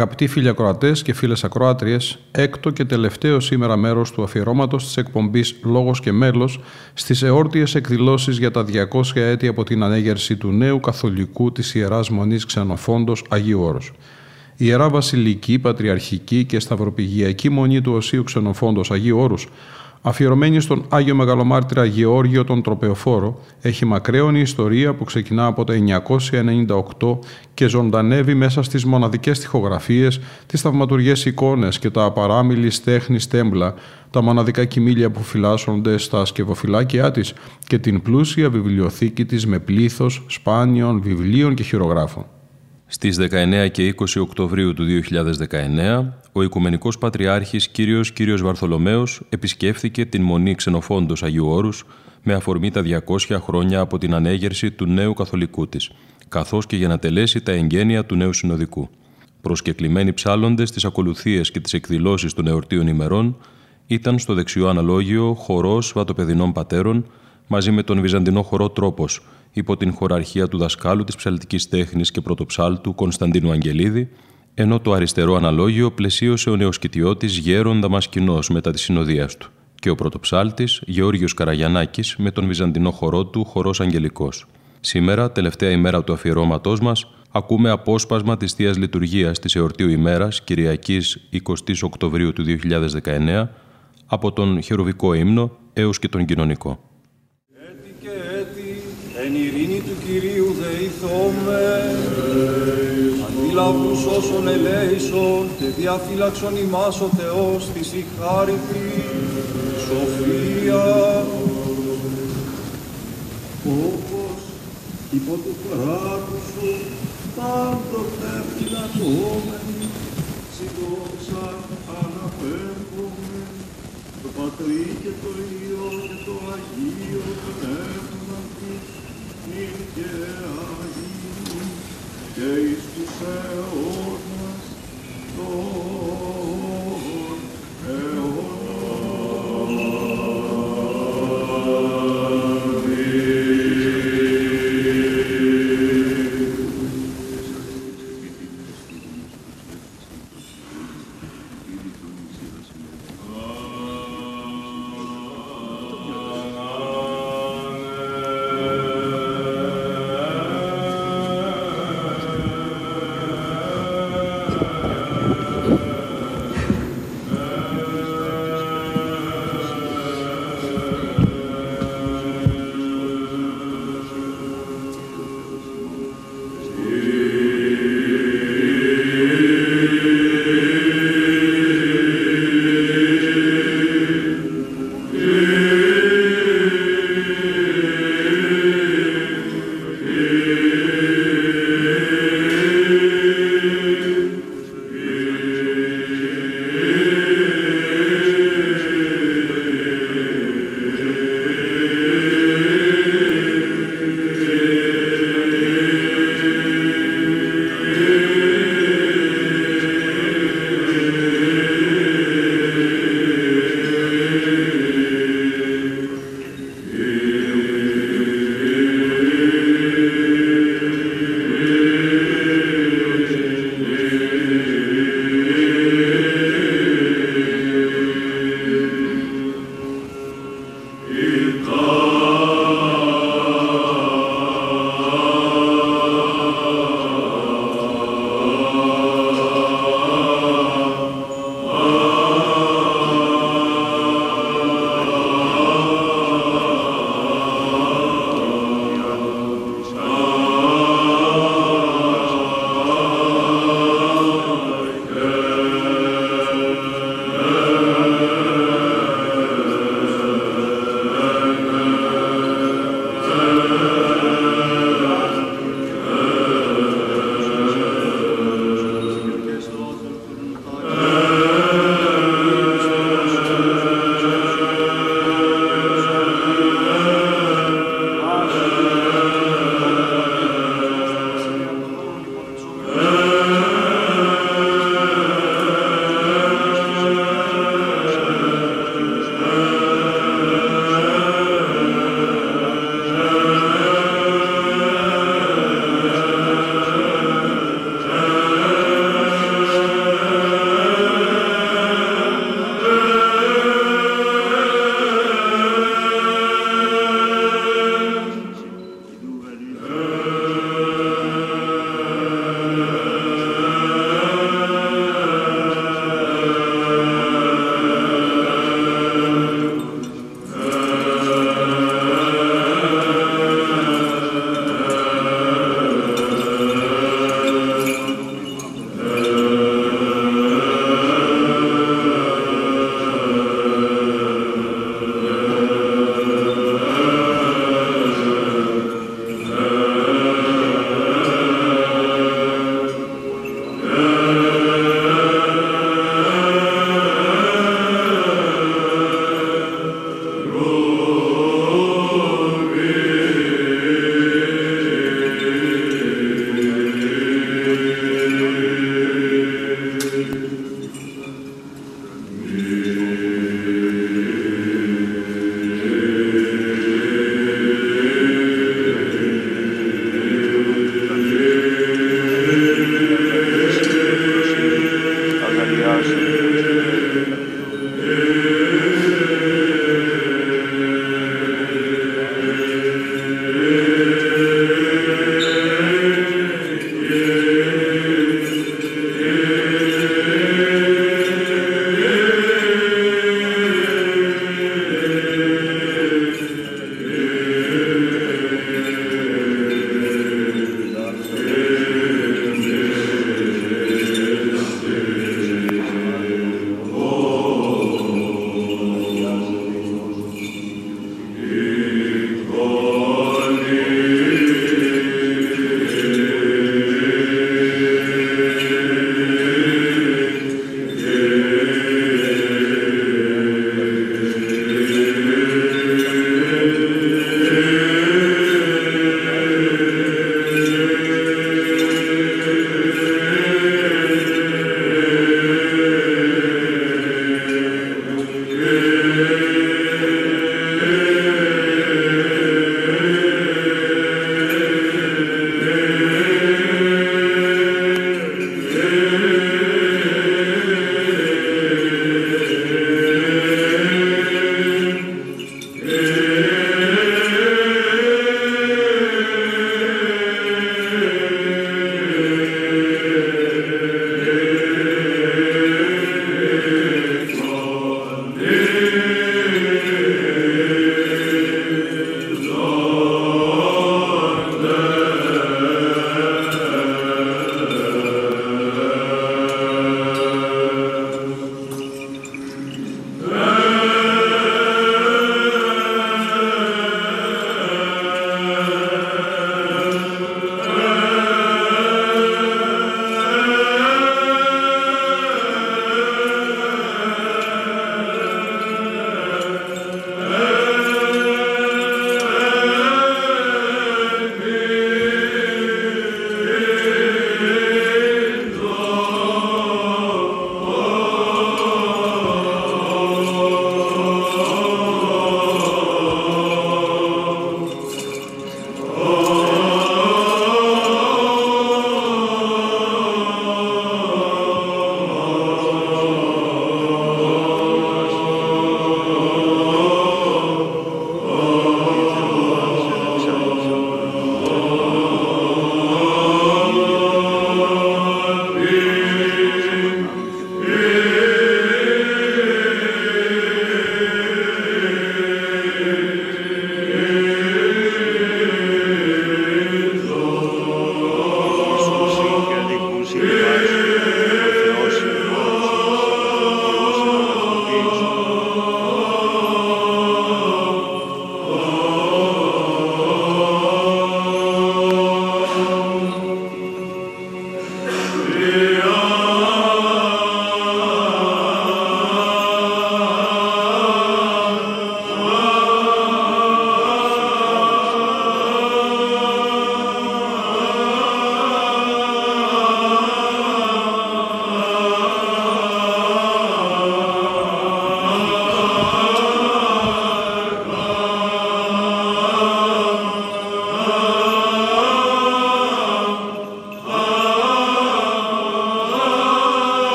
Αγαπητοί φίλοι ακροατές και φίλες ακροάτριες, έκτο και τελευταίο σήμερα μέρος του αφιερώματος της εκπομπής Λόγος και Μέλος στις εόρτιες εκδηλώσεις για τα 200 έτη από την ανέγερση του νέου καθολικού της ιεράς μονής Ξενοφόντος Αγίου Όρους. Η Ιερά Βασιλική, Πατριαρχική και Σταυροπηγιακή Μονή του Οσίου Ξενοφόντος Αγίου Όρους Αφιερωμένη στον Άγιο Μεγαλομάρτυρα Γεώργιο τον Τροπεοφόρο, έχει μακραίωνη ιστορία που ξεκινά από το 998 και ζωντανεύει μέσα στις μοναδικές τοιχογραφίες, τις θαυματουργές εικόνες και τα απαράμιλης τέχνης τέμπλα, τα μοναδικά κοιμήλια που φυλάσσονται στα σκευοφυλάκια της και την πλούσια βιβλιοθήκη της με πλήθος σπάνιων βιβλίων και χειρογράφων. Στις 19 και 20 Οκτωβρίου του 2019, ο Οικουμενικός Πατριάρχης Κύριος Κύριος Βαρθολομέος επισκέφθηκε την Μονή Ξενοφόντος Αγίου Όρους με αφορμή τα 200 χρόνια από την ανέγερση του νέου καθολικού της, καθώς και για να τελέσει τα εγγένεια του νέου συνοδικού. Προσκεκλημένοι ψάλλοντες στις ακολουθίες και τις εκδηλώσεις των εορτίων ημερών ήταν στο δεξιό αναλόγιο χορός βατοπεδινών πατέρων μαζί με τον βυζαντινό χορό Τρόπος, υπό την χωραρχία του δασκάλου της ψαλτικής τέχνης και πρωτοψάλτου Κωνσταντίνου Αγγελίδη, ενώ το αριστερό αναλόγιο πλαισίωσε ο νεοσκητιώτης Γέρον Δαμασκηνός μετά τη συνοδεία του και ο πρωτοψάλτης Γεώργιος Καραγιανάκης με τον βυζαντινό χορό του Χορός Αγγελικός. Σήμερα, τελευταία ημέρα του αφιερώματός μας, ακούμε απόσπασμα της Θείας Λειτουργίας της εορτίου ημέρας Κυριακής 20 Οκτωβρίου του 2019 από τον χερουβικό ύμνο έως και τον κοινωνικό. Εν ειρήνη του Κυρίου δεηθώμε, αντίλαβους όσων ελέησον και διαφύλαξον ημάς ο Θεός της η σοφία. Όπως υπό του κράτου σου πάντοτε φυλατώμενοι, συντόξα αναπέμπουμε, το Πατρί και το Υιό και το Αγίο Πνεύμα, και Αγίου και εις τους αιώνας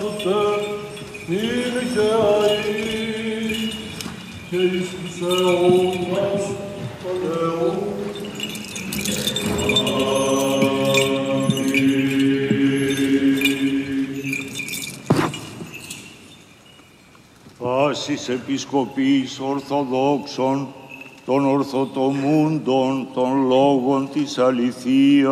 πάντοτε είναι και αή και εις τους αιώνας των αιώνων. Πάσης Επισκοπής Ορθοδόξων των ορθοτομούντων των λόγων της αληθείας,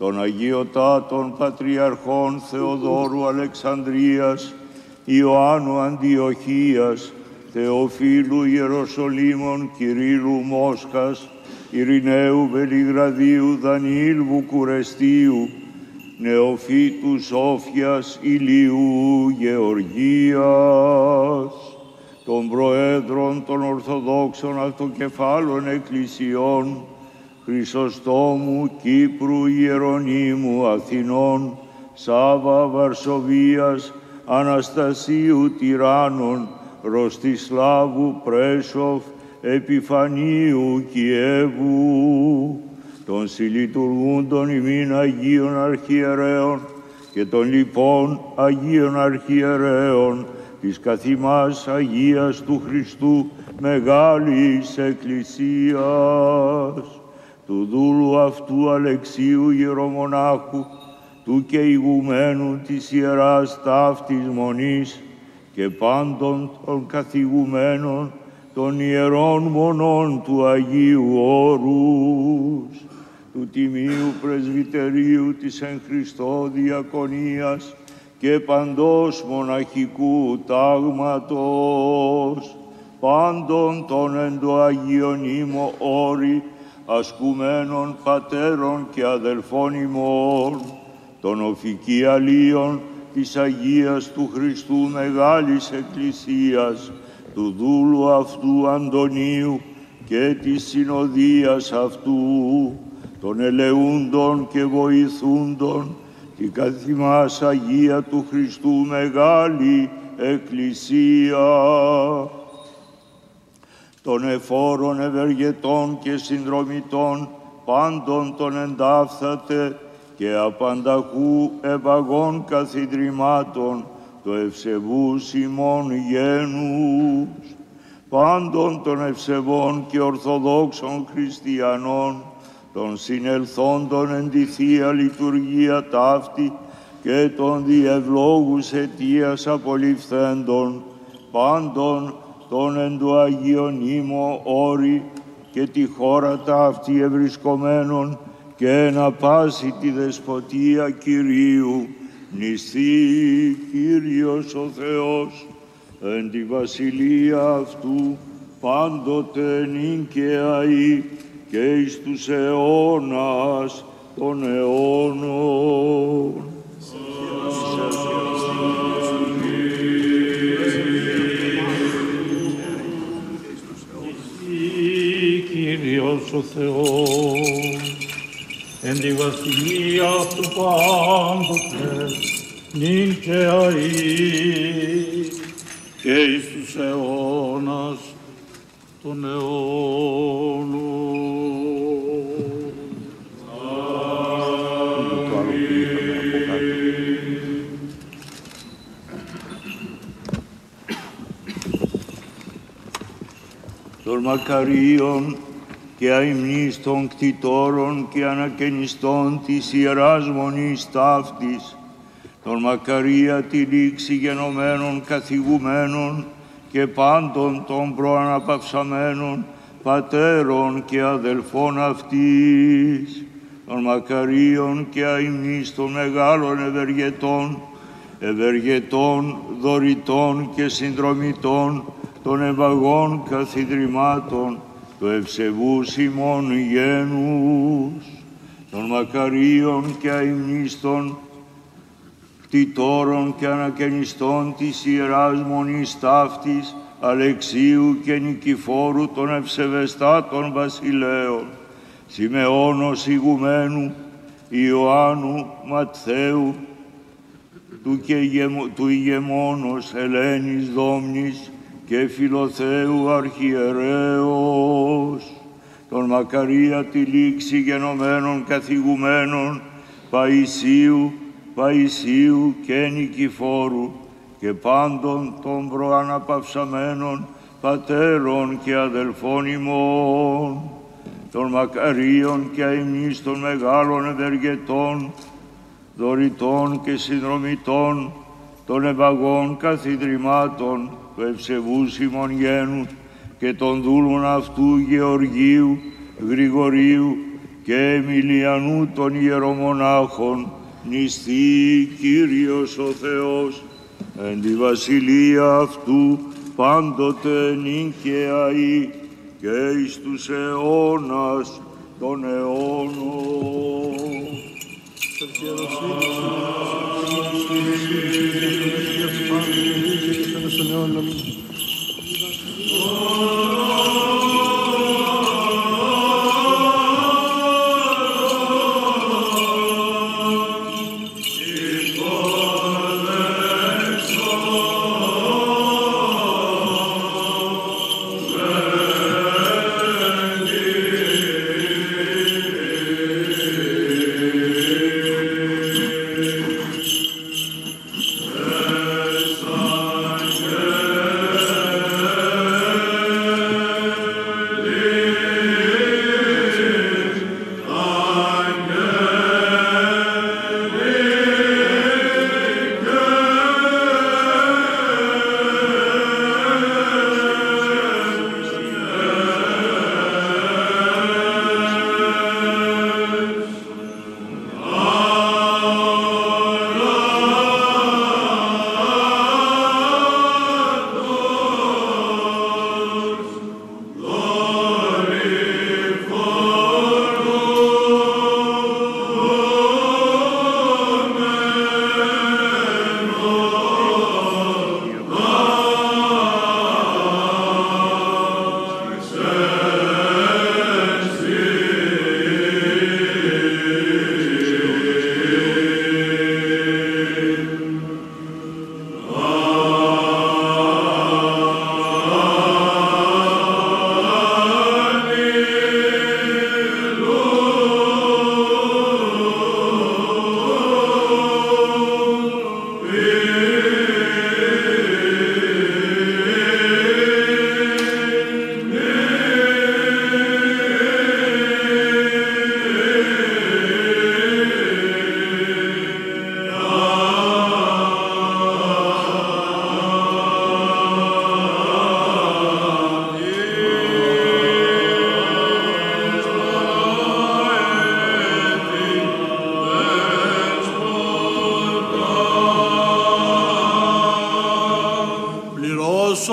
των Αγιοτάτων Πατριαρχών Θεοδόρου Αλεξανδρίας, Ιωάννου Αντιοχίας, Θεοφίλου Ιεροσολύμων Κυρίλου Μόσχας, Ειρηναίου Βελιγραδίου Δανιήλ Βουκουρεστίου, Νεοφύτου Σόφιας Ηλίου Γεωργίας, των Προέδρων των Ορθοδόξων Αυτοκεφάλων Εκκλησιών, Χρυσοστόμου, Κύπρου, Ιερονίμου, Αθηνών, Σάβα, Βαρσοβίας, Αναστασίου, Τυράννων, Ροστισλάβου, Πρέσοφ, Επιφανίου, Κιέβου, των συλλειτουργούντων ημίν Αγίων Αρχιερέων και των λοιπών Αγίων Αρχιερέων, της καθημάς Αγίας του Χριστού Μεγάλης Εκκλησίας, του δούλου αυτού Αλεξίου Ιερομονάχου, του και ηγουμένου της Ιεράς Ταύτης Μονής και πάντων των καθηγουμένων των Ιερών Μονών του Αγίου Όρους, του Τιμίου Πρεσβυτερίου της εν Χριστώ Διακονίας, και παντός μοναχικού τάγματος, πάντων των εν το Αγίον ήμο όρη, ασκουμένων πατέρων και αδελφών ημών, των οφικιαλίων της Αγίας του Χριστού Μεγάλης Εκκλησίας, του δούλου αυτού Αντωνίου και της συνοδείας αυτού, των ελεούντων και βοηθούντων, η καθημάς Αγία του Χριστού Μεγάλη Εκκλησία των εφόρων ευεργετών και συνδρομητών πάντων των εντάφθατε και απανταχού ευαγών καθιδρυμάτων το ευσεβούς ημών γένους, πάντων των ευσεβών και ορθοδόξων χριστιανών, των συνελθόντων εν τη Θεία Λειτουργία ταύτη και των διευλόγους αιτίας απολυφθέντων, πάντων των εν του Αγίον Ήμο όρη και τη χώρα ταύτη ευρισκομένων και να πάσει τη δεσποτεία Κυρίου, νηστεί Κύριος ο Θεός, εν τη βασιλεία αυτού πάντοτε νυν και αεί και εις τους αιώνας των αιώνων. Κύριος ο Θεός, εν τη βασιλεία του πάντοτε, νυν και αεί, και εις τους αιώνας των αιώνων. των μακαρίων και αημνής των κτητόρων και ανακαινιστών της Ιεράς Μονής Ταύτης, των μακαρία τη λήξη γενομένων καθηγουμένων και πάντων των προαναπαυσαμένων πατέρων και αδελφών αυτής, των μακαρίων και αημνής των μεγάλων ευεργετών, ευεργετών, δωρητών και συνδρομητών, των ευαγών καθιδρυμάτων, το ευσεβούς ημών γένους, των μακαρίων και αημνίστων, κτητόρων και ανακαινιστών της Ιεράς Μονής Ταύτης, Αλεξίου και Νικηφόρου των ευσεβεστάτων βασιλέων, Σιμεώνος Ιγουμένου, Ιωάννου Ματθαίου, του, και του ηγεμόνος Ελένης Δόμνης και Φιλοθέου Αρχιερέως, τον Μακαρία τη λήξη γενομένων καθηγουμένων Παϊσίου, Παϊσίου και Νικηφόρου και πάντων των προαναπαυσαμένων πατέρων και αδελφών ημών, των Μακαρίων και αημνής των μεγάλων ευεργετών, δωρητών και συνδρομητών, των ευαγών καθιδρυμάτων του ευσεβού ημών γένου και των δούλων αυτού Γεωργίου, Γρηγορίου και Εμιλιανού των ιερομονάχων, νηστεί Κύριος ο Θεός, εν τη βασιλεία αυτού πάντοτε νίκαια ή και εις τους αιώνας των αιώνων. non, non...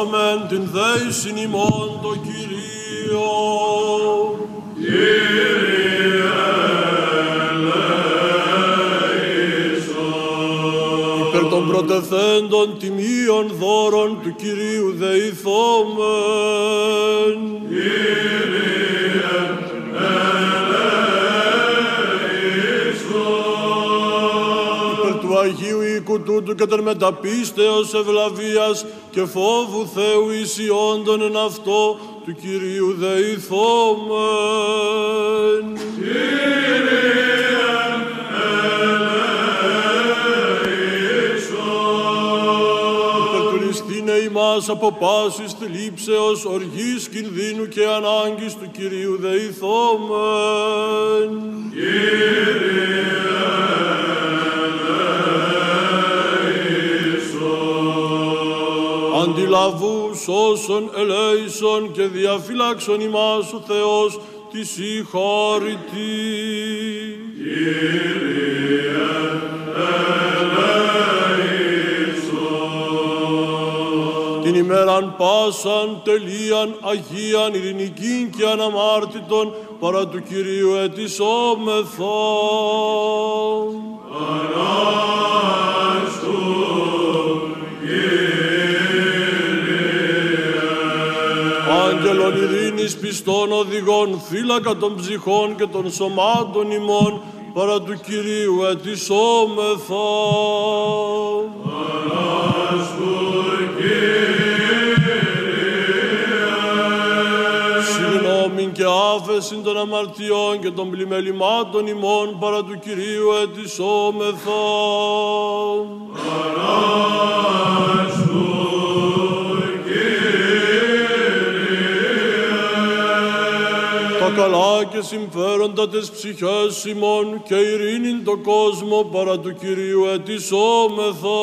Δώσαμεν την δέησιν ημών το Κυρίο. Κύριε ελέησον. Υπέρ των πρωτεθέντων τιμίων δώρων του Κυρίου δεηθόμεν. Μεταπίστεως ευλαβίας και φόβου Θεού ισιόντων εν αυτό του Κυρίου δεηθόμεν. Κύριε Υπερτουριστήνε ημάς από πάσης θλίψεως, οργής, κινδύνου και ανάγκης του Κυρίου δεηθόμεν. Κύριε αντιλαβού όσων ελέησον και διαφυλάξον ημάς ο Θεός τη συγχωρητή. Κύριε, Την ημέραν πάσαν τελείαν Αγίαν ειρηνικήν και αναμάρτητον παρά του Κυρίου ετισόμεθα. Ανάς ειρήνης πιστών οδηγών, φύλακα των ψυχών και των σωμάτων ημών, παρά του Κυρίου ετισόμεθα. Συγγνώμη και άφεση των αμαρτιών και των πλημελημάτων ημών παρά του Κυρίου ετισόμεθα. τα καλά και συμφέροντα τις ψυχές ημών και ειρήνην το κόσμο παρά του Κυρίου ετισόμεθα.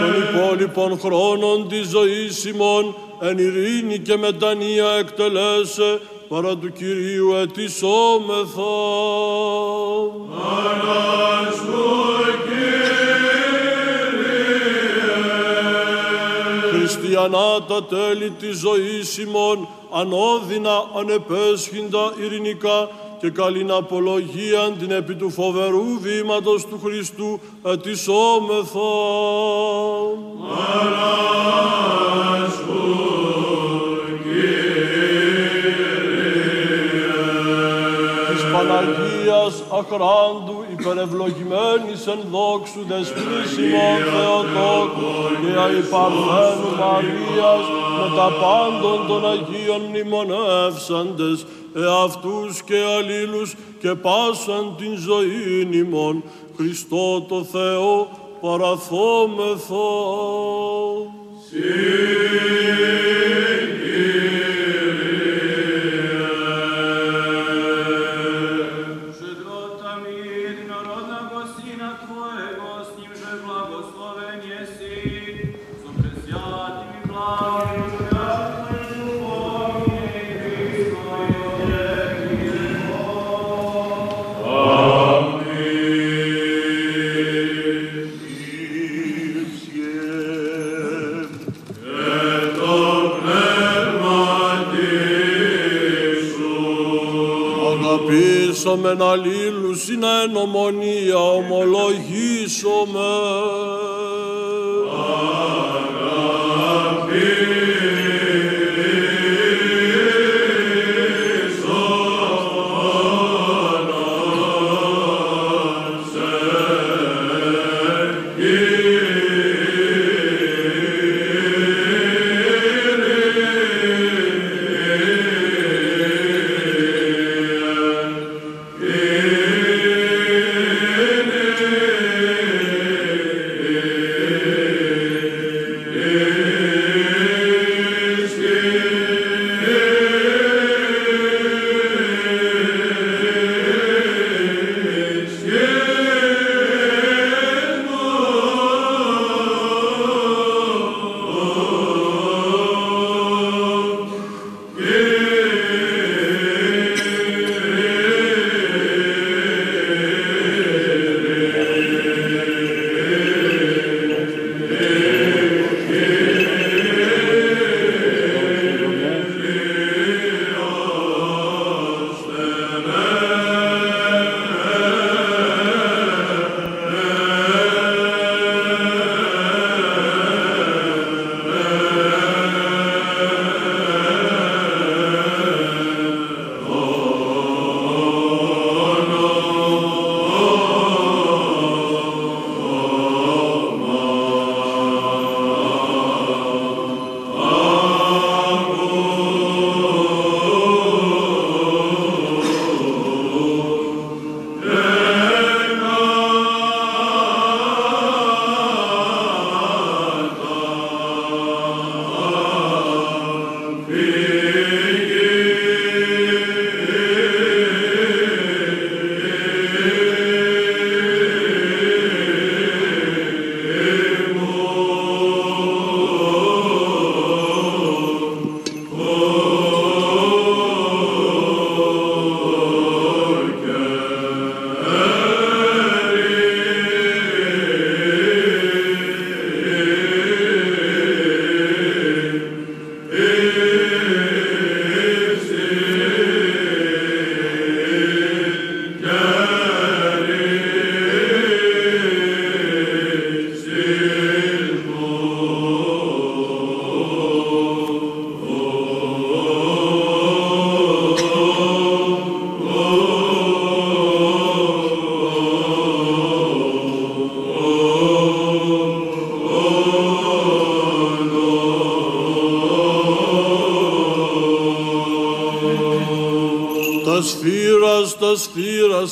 Των υπόλοιπων χρόνων της ζωής ημών εν ειρήνη και μετανία εκτελέσε παρά του Κυρίου ετισόμεθα. Χριστιανά τα τέλη της ζωής ημών, ανώδυνα, ανεπέσχυντα, ειρηνικά και καλήν απολογίαν την επί του φοβερού βήματος του Χριστού ετισόμεθα. της Παναγίας αχράντου υπερευλογημένης εν δόξου δεσποινής ημών Θεοτόκου και αϊπαρθένου Μαρίας με τα πάντων των Αγίων μνημονεύσαντες εαυτούς και αλλήλους και πάσαν την ζωή ημών Χριστό το Θεό παραθόμεθα. Αγαπήσομεν αλλήλους είναι εν ομονία ομολογήσομεν. τας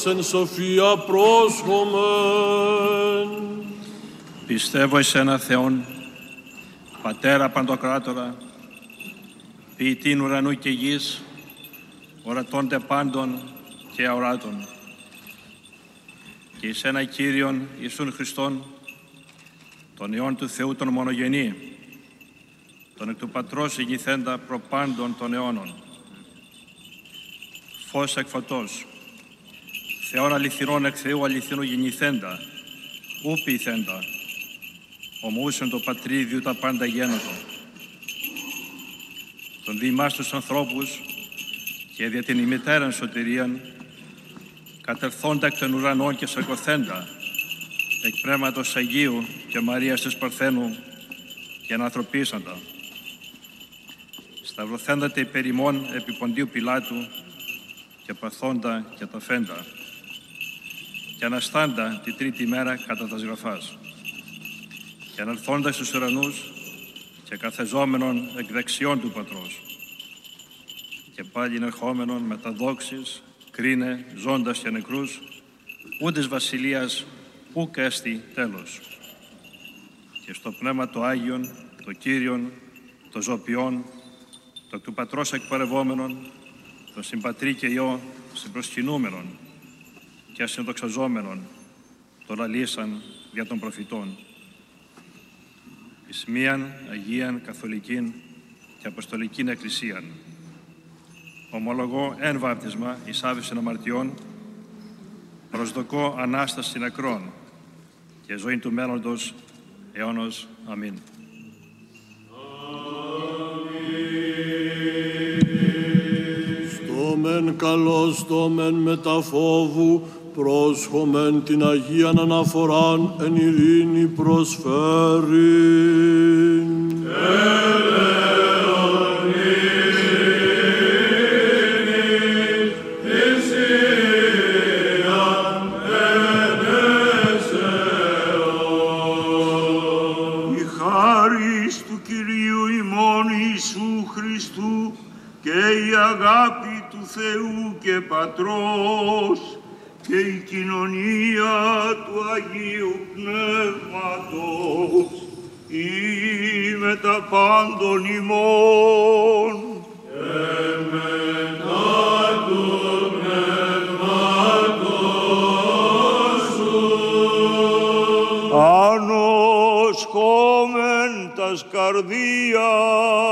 θύρας εν σοφία πρόσχομεν. Πιστεύω εις ένα Θεόν, Πατέρα Παντοκράτορα, ποιητήν ουρανού και γης, ορατώνται πάντων και αοράτων. Και εις ένα Κύριον Ιησούν Χριστόν, τον Υιόν του Θεού τον μονογενή, τον εκ του Πατρός ηγηθέντα προπάντων των αιώνων. Φως εκ φωτός, Θεόν αληθινών εκ Θεού αληθινού γεννηθέντα, ου ποιηθέντα, ομούσεν το πατρίδιο τα πάντα γένοτο. Τον διημάς τους ανθρώπους και δια την ημιτέραν σωτηρίαν, κατερθόντα εκ των ουρανών και σαρκοθέντα, εκ πνεύματος Αγίου και Μαρίας της Παρθένου και ανθρωπίσαντα. Σταυρωθέντα τε υπερημών επί Ποντίου Πιλάτου και παθόντα και τα φέντα και αναστάντα τη τρίτη μέρα κατά τα σγραφάς και αναλθώντας στους ουρανούς και καθεζόμενον εκ δεξιών του Πατρός. Και πάλι ερχόμενον με τα δόξης, κρίνε ζώντας και νεκρούς, ούντες βασιλείας ούκ έστι τέλος. Και στο πνεύμα το Άγιον, το Κύριον, το Ζωπιόν, το εκ του Πατρός εκπορευόμενον, το συμπατρί και Υιό συμπροσκυνούμενον και ασυνδοξαζόμενον, το λαλήσαν για των προφητών. Εις μίαν Αγίαν Καθολικήν και Αποστολικήν Εκκλησίαν. Ομολογώ εν βάπτισμα εις άβησιν αμαρτιών, προσδοκώ Ανάσταση νεκρών και ζωή του μέλλοντος αιώνος. Αμήν. Στο μεν καλό, στο μεν μεταφόβου, πρόσχομεν την Αγίαν αναφοράν εν ειρήνη προσφέρει. Η χάρις του Κυρίου ημών Ιησού Χριστού και η αγάπη του Θεού και Πατρός και η κοινωνία του Αγίου Πνεύματος ή με τα πάντων ημών. Ανοσχόμεν τας καρδίας.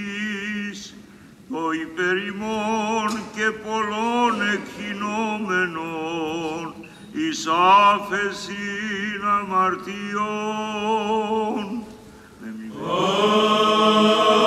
Το αίμα μου το της Καινής Διαθήκης, το υπερημών και πολλών εκχυνόμενων εις άφεσιν αμαρτιών. και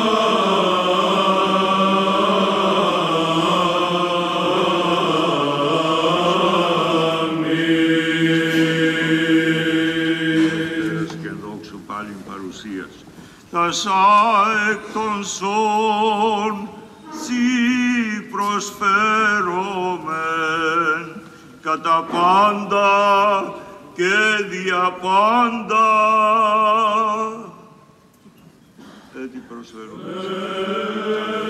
Τα εκ των σών σοι προσφέρομεν κατά πάντα και δια πάντα. Έτσι προσφέρουμε.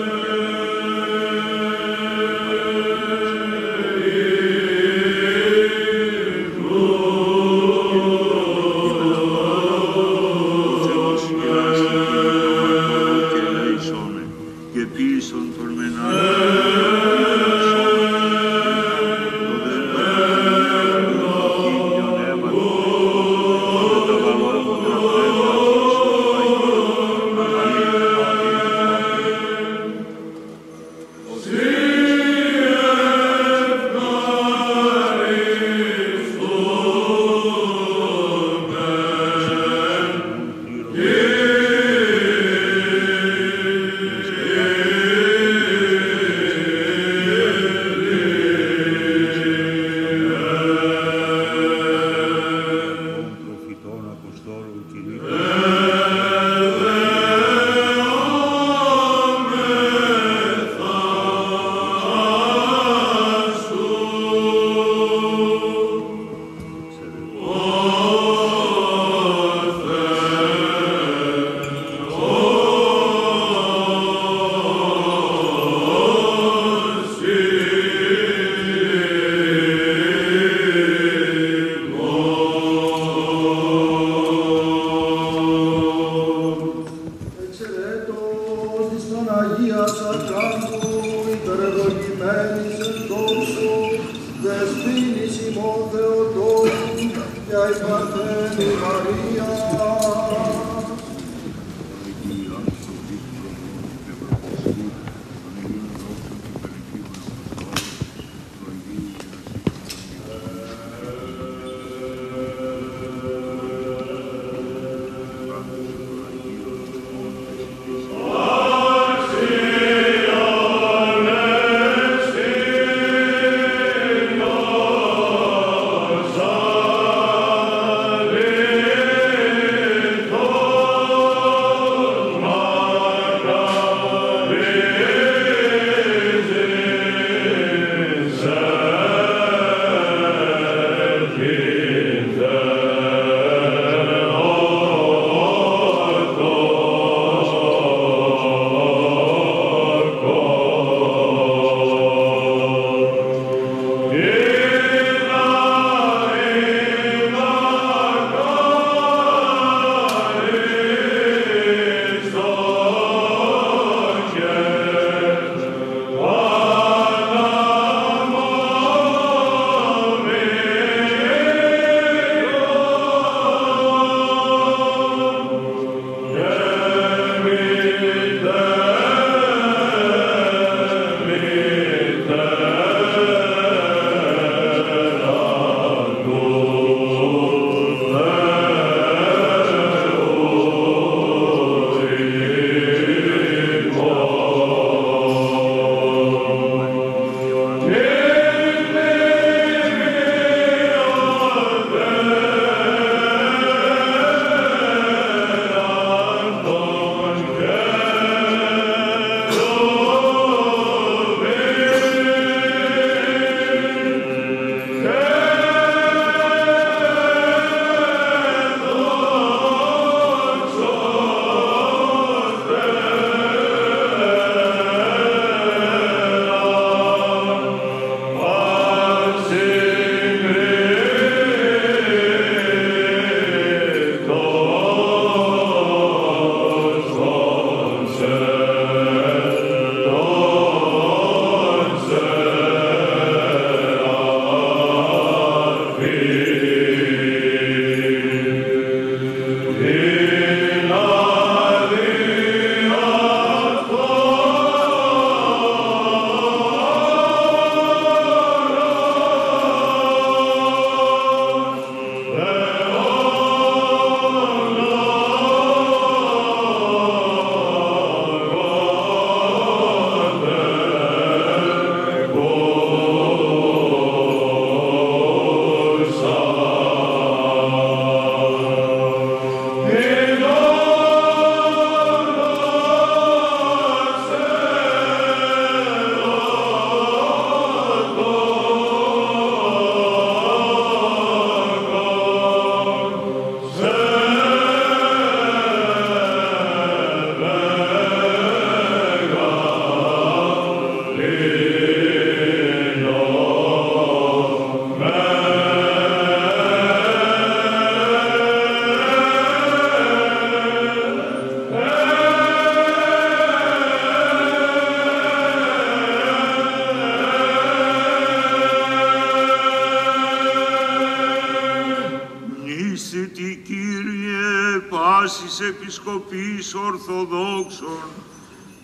Πάσης επισκοπής Ορθοδόξων,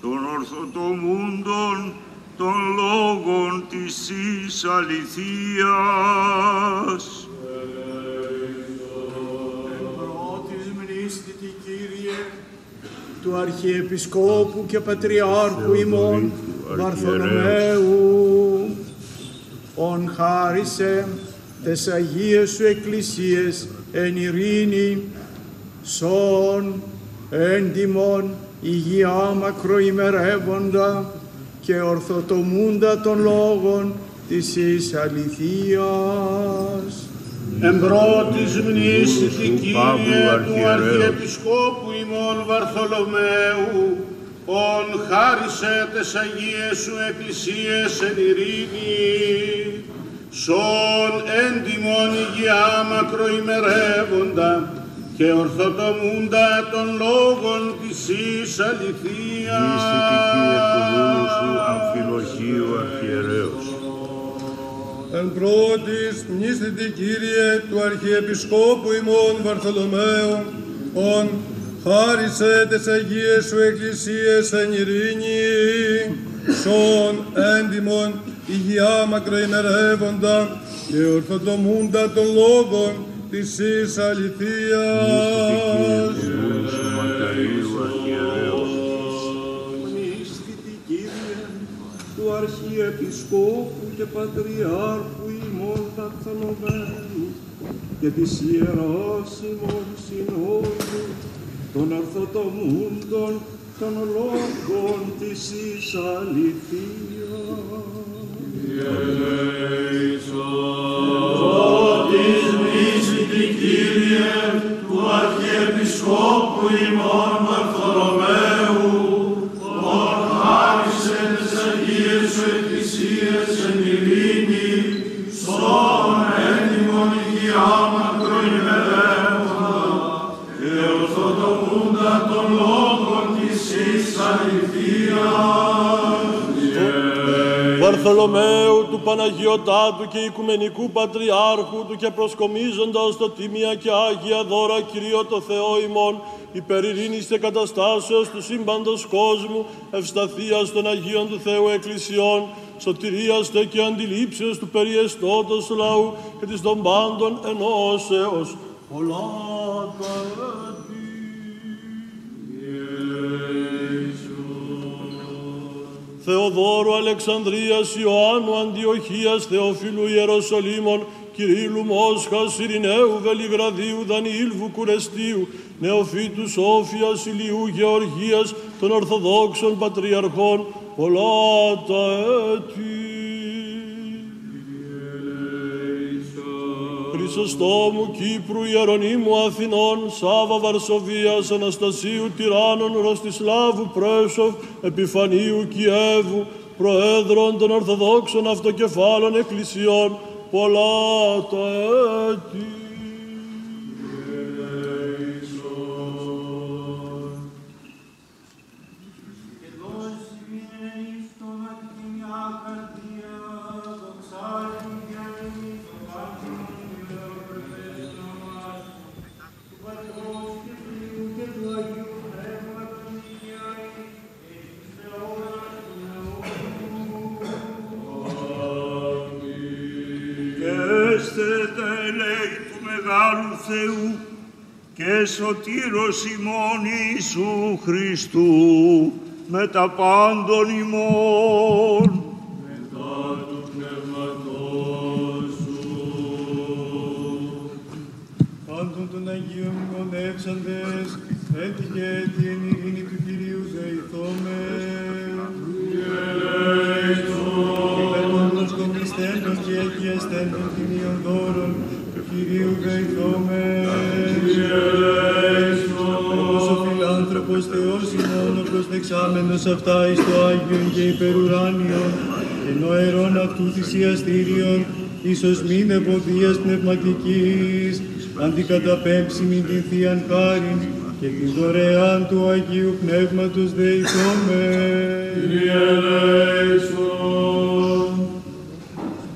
των ορθοτομούντων, των λόγων της εις αληθείας. Πρώτης μνήστητη Κύριε, του Αρχιεπισκόπου και Πατριάρχου ημών Βαρθολομαίου, ον χάρισε τες Αγίες σου Εκκλησίες εν ειρήνη, σον, έντιμον, υγεία μακροημερεύοντα και ορθοτομούντα των λόγων της εις αληθείας. Εμπρότης μνήσιτη Κύριε Παύλου του Αρχιερέως. Αρχιεπισκόπου ημών Βαρθολομαίου, ον χάρισε τες Αγίες σου Εκκλησίες εν ειρήνη, σον έντιμον υγειά μακροημερεύοντα και ορθοτομούντα των λόγων της εις αληθείας. Μνήστητη Κύριε του δούλου σου Αμφιλοχίου Αρχιερέως. Εν πρώτης μνήστητη Κύριε του Αρχιεπισκόπου ημών Βαρθολομαίου, ον χάρισε τες Αγίες σου Εκκλησίες εν ειρήνη, σον έντιμον υγειά μακροημερεύοντα και ορθοτομούντα των λόγων της εις αληθείας. Του δούλου σου Μακαρίου Αρχιερέως. Μνήστητη Κύριε του Αρχιεπισκόπου και Πατριάρχου ημών Βαρθολομαίου και της Ιεράς ημών Συνόδου των ορθοτομούντων των λόγων της εις αληθείας. Lord. Βαρθολομαίου του Παναγιωτάτου και Οικουμενικού Πατριάρχου του και προσκομίζοντας το τίμια και Άγια δώρα Κυρίω το Θεό ημών, υπερ ειρήνης και καταστάσεως του σύμπαντος κόσμου, ευσταθίας των Αγίων του Θεού Εκκλησιών, σωτηρίας τε και αντιλήψεως του περιεστώτος λαού και της των πάντων ενώσεως. Πολλά Θεοδόρου Αλεξανδρίας Ιωάννου Αντιοχίας Θεοφίλου Ιεροσολύμων Κυρίλου Μόσχας Ειρηναίου Βελιγραδίου Δανιήλ Βουκουρεστίου Νεοφύτου Σόφιας Ηλιού Γεωργίας των Ορθοδόξων Πατριαρχών πολλά τα έτη. Χρυσοστόμου Κύπρου, Ιερονίμου Αθηνών, Σάβα Βαρσοβίας, Αναστασίου Τυράννων, Ρωστισλάβου Πρέσοφ, Επιφανίου Κιέβου, Προέδρων των Ορθοδόξων Αυτοκεφάλων Εκκλησιών, πολλά τα έτη. Μεγάλου Θεού και σωτήρος ημών Ιησού Χριστού με τα πάντων ημών. Αυτά εις το Άγιον και υπερουράνιον, ενώ αερών αυτού θυσιαστήριον, ίσως μην εμποδίας πνευματικής, αντικαταπέμψιμη την Θείαν Χάριν και την δωρεάν του Αγίου Πνεύματος δεηθώμε.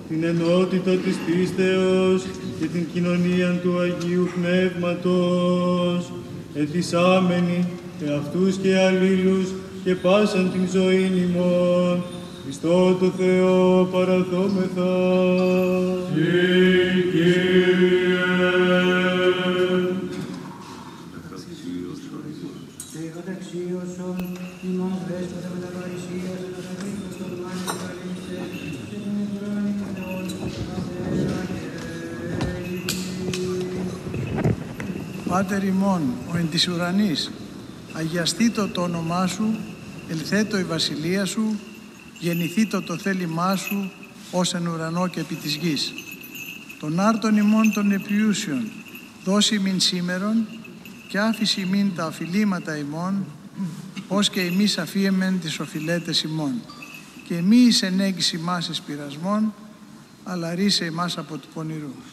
Την ενότητα της πίστεως και την κοινωνία του Αγίου Πνεύματος, εθισάμενοι εαυτούς και αλλήλους και πάσαν την ζωή ημών, Χριστό το Θεό παραδόμεθα. Πάτερ ημών, ο εν της ουρανής, αγιαστήτω το όνομά σου, ελθέτω η βασιλεία σου, γεννηθήτω το θέλημά σου, ως εν ουρανό και επί της γης. Τον άρτον ημών των επιούσιων, δώσει μην σήμερον, και άφηση μην τα οφειλήματα ημών, ως και εμείς αφίεμεν τις οφειλέτες ημών. Και μη εις ενέγγιση μας εις πειρασμών, αλλά ρίσε ημάς από του πονηρούς.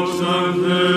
Δόξα Θεού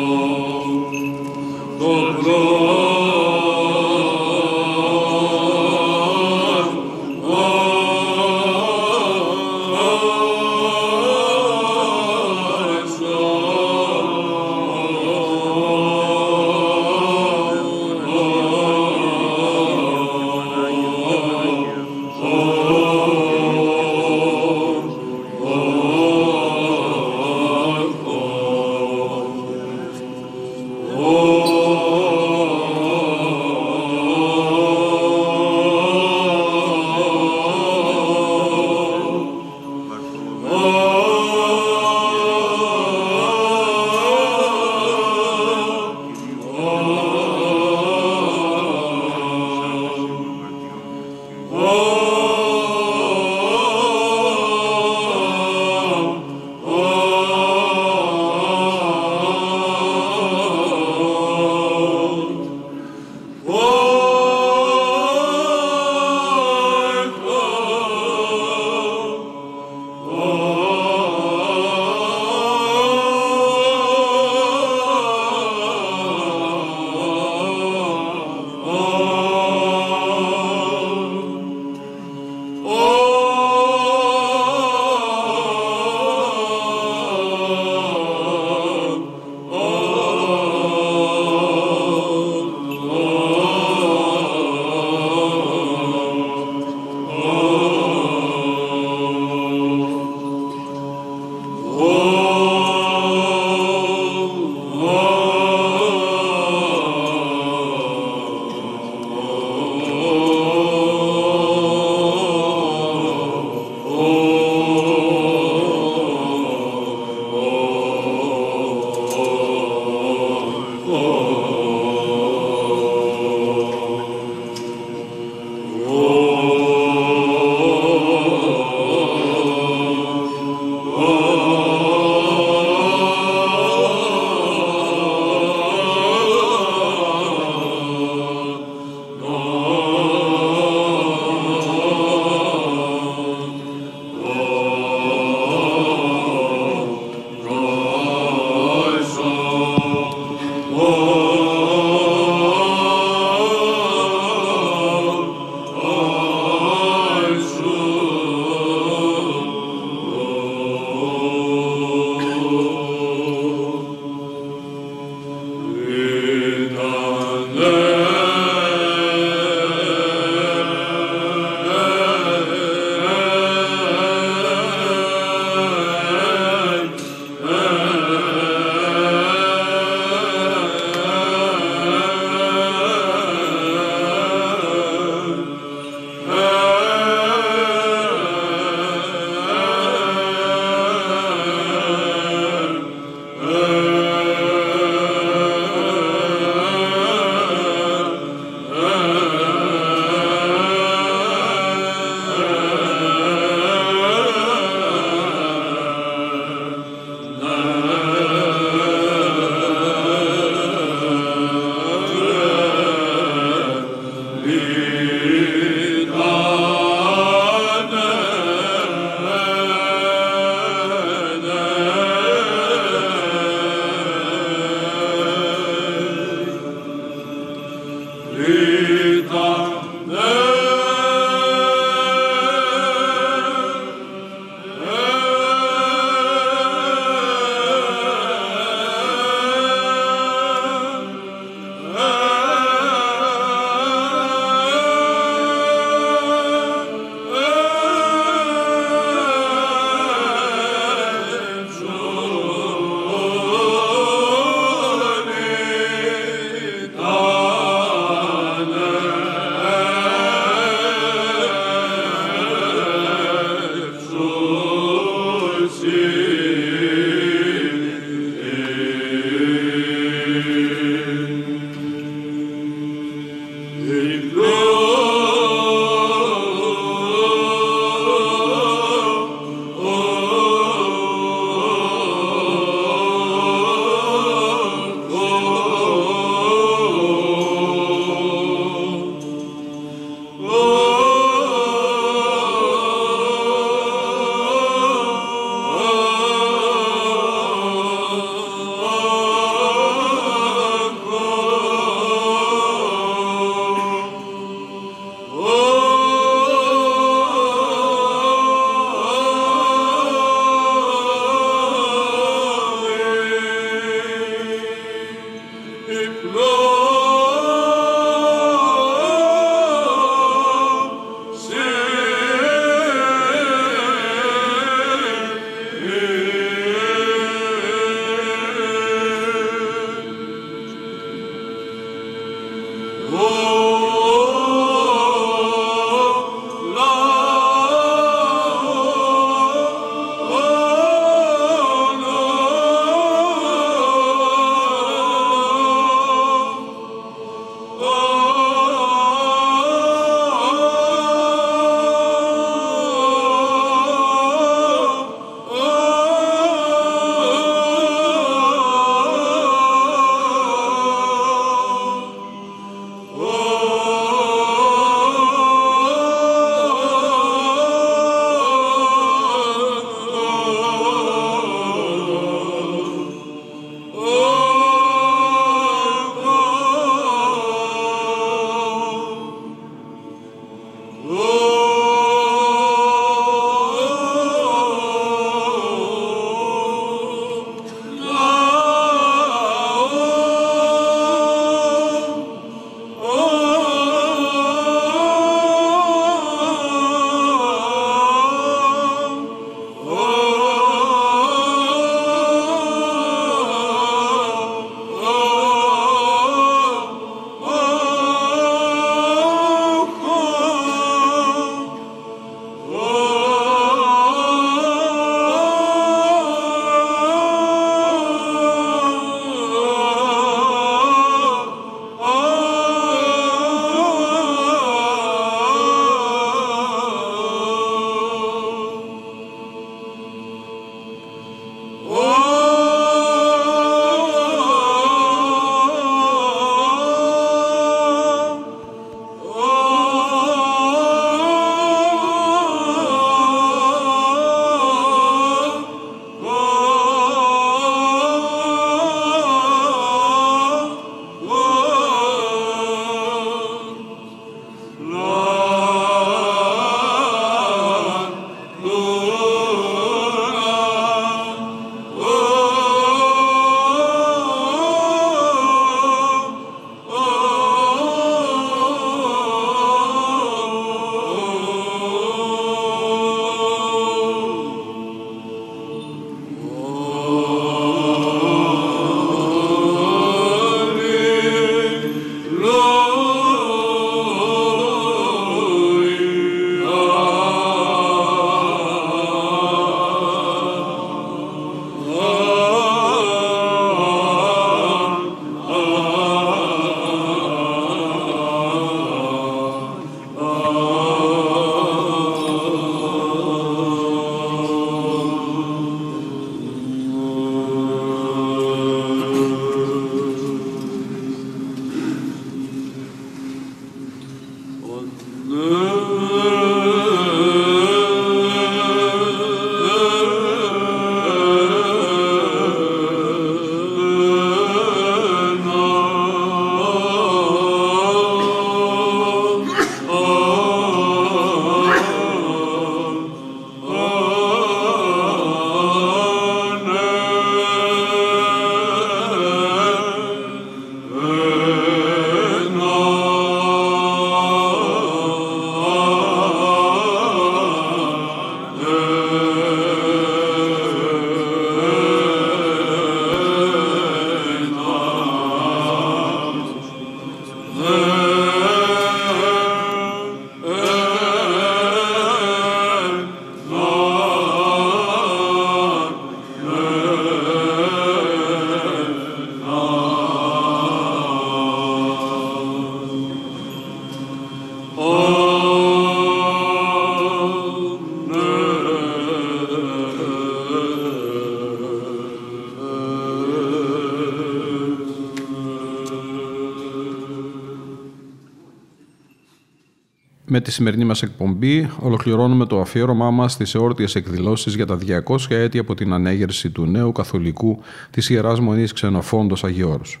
τη σημερινή μας εκπομπή ολοκληρώνουμε το αφιέρωμά μας στις εόρτιες εκδηλώσεις για τα 200 έτη από την ανέγερση του νέου καθολικού της Ιεράς Μονής Ξενοφόντος Αγιώρους.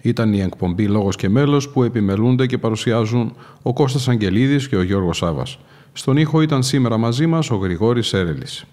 Ήταν η εκπομπή «Λόγος και μέλος» που επιμελούνται και παρουσιάζουν ο Κώστας Αγγελίδης και ο Γιώργος Σάβας. Στον ήχο ήταν σήμερα μαζί μας ο Γρηγόρης Έρελης.